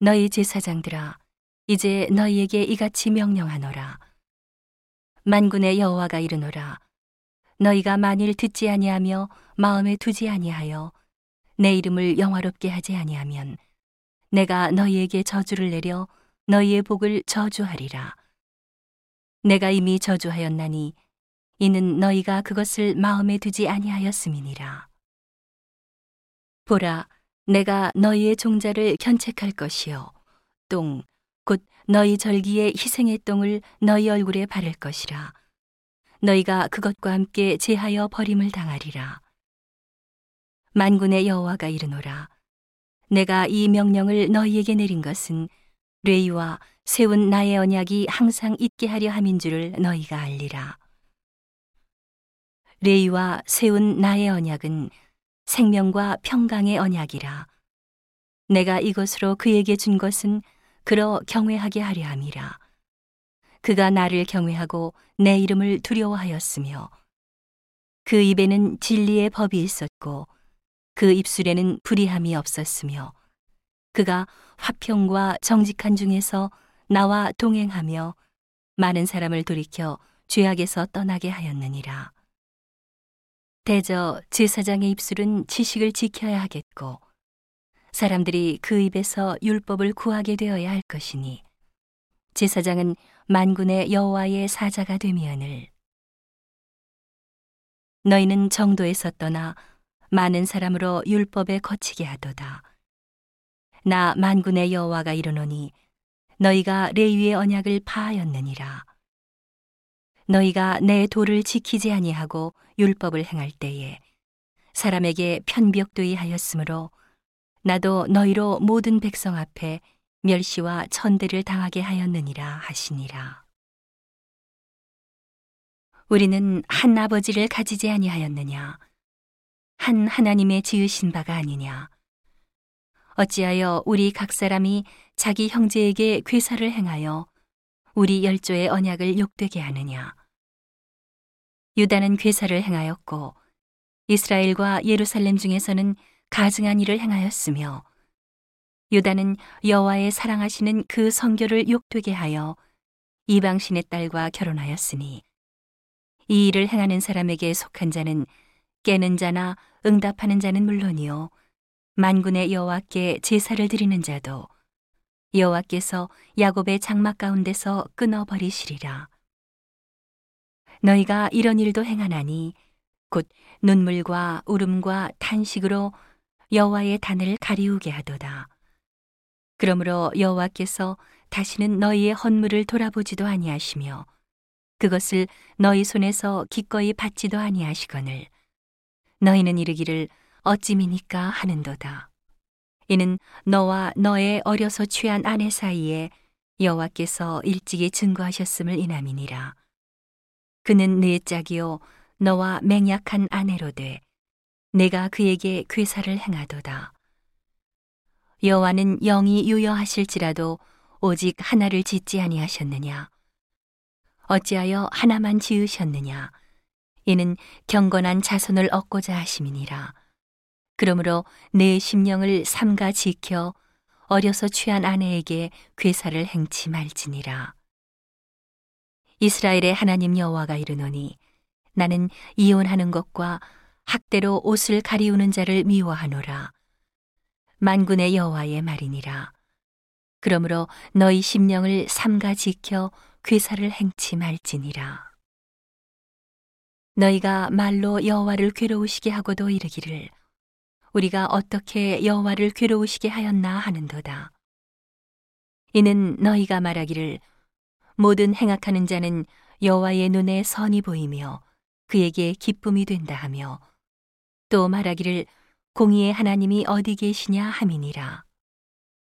너희 제사장들아 이제 너희에게 이같이 명령하노라. 만군의 여호와가 이르노라. 너희가 만일 듣지 아니하며 마음에 두지 아니하여 내 이름을 영화롭게 하지 아니하면 내가 너희에게 저주를 내려 너희의 복을 저주하리라. 내가 이미 저주하였나니 이는 너희가 그것을 마음에 두지 아니하였음이니라. 보라 내가 너희의 종자를 견책할 것이요. 똥 곧 너희 절기에 희생의 똥을 너희 얼굴에 바를 것이라. 너희가 그것과 함께 제하여 버림을 당하리라. 만군의 여호와가 이르노라. 내가 이 명령을 너희에게 내린 것은 레이와 세운 나의 언약이 항상 있게 하려 함인 줄을 너희가 알리라. 레이와 세운 나의 언약은 생명과 평강의 언약이라. 내가 이것으로 그에게 준 것은 그러 경외하게 하려 함이라. 그가 나를 경외하고 내 이름을 두려워하였으며 그 입에는 진리의 법이 있었고 그 입술에는 불의함이 없었으며 그가 화평과 정직한 중에서 나와 동행하며 많은 사람을 돌이켜 죄악에서 떠나게 하였느니라. 대저 제사장의 입술은 지식을 지켜야 하겠고 사람들이 그 입에서 율법을 구하게 되어야 할 것이니 제사장은 만군의 여호와의 사자가 되미언을. 너희는 정도에서 떠나 많은 사람으로 율법에 거치게 하도다. 나 만군의 여호와가 이르노니 너희가 레위의 언약을 파하였느니라 너희가 내 도를 지키지 아니하고 율법을 행할 때에 사람에게 편벽되이 하였으므로 나도 너희로 모든 백성 앞에 멸시와 천대를 당하게 하였느니라 하시니라. 우리는 한 아버지를 가지지 아니하였느냐? 한 하나님의 지으신 바가 아니냐? 어찌하여 우리 각 사람이 자기 형제에게 괴사를 행하여 우리 열조의 언약을 욕되게 하느냐? 유다는 괴사를 행하였고 이스라엘과 예루살렘 중에서는 가증한 일을 행하였으며 유다는 여호와의 사랑하시는 그 성교를 욕되게 하여 이방 신의 딸과 결혼하였으니 이 일을 행하는 사람에게 속한 자는 깨는 자나 응답하는 자는 물론이요 만군의 여호와께 제사를 드리는 자도 여호와께서 야곱의 장막 가운데서 끊어 버리시리라. 너희가 이런 일도 행하나니 곧 눈물과 울음과 탄식으로 여호와의 단을 가리우게 하도다. 그러므로 여호와께서 다시는 너희의 헌물을 돌아보지도 아니하시며 그것을 너희 손에서 기꺼이 받지도 아니하시거늘 너희는 이르기를 어찌미니까 하는도다. 이는 너와 너의 어려서 취한 아내 사이에 여호와께서 일찍이 증거하셨음을 인함이니라. 그는 내 짝이요 너와 맹약한 아내로 돼 내가 그에게 괴사를 행하도다. 여호와는 영이 유여하실지라도 오직 하나를 짓지 아니하셨느냐? 어찌하여 하나만 지으셨느냐? 이는 경건한 자손을 얻고자 하심이니라. 그러므로 내 심령을 삼가 지켜 어려서 취한 아내에게 괴사를 행치 말지니라. 이스라엘의 하나님 여호와가 이르노니 나는 이혼하는 것과 학대로 옷을 가리우는 자를 미워하노라. 만군의 여호와의 말이니라. 그러므로 너희 심령을 삼가 지켜 괴사를 행치 말지니라. 너희가 말로 여호와를 괴로우시게 하고도 이르기를 우리가 어떻게 여호와를 괴로우시게 하였나 하는도다. 이는 너희가 말하기를 모든 행악하는 자는 여호와의 눈에 선이 보이며 그에게 기쁨이 된다 하며 또 말하기를 공의의 하나님이 어디 계시냐 함이니라.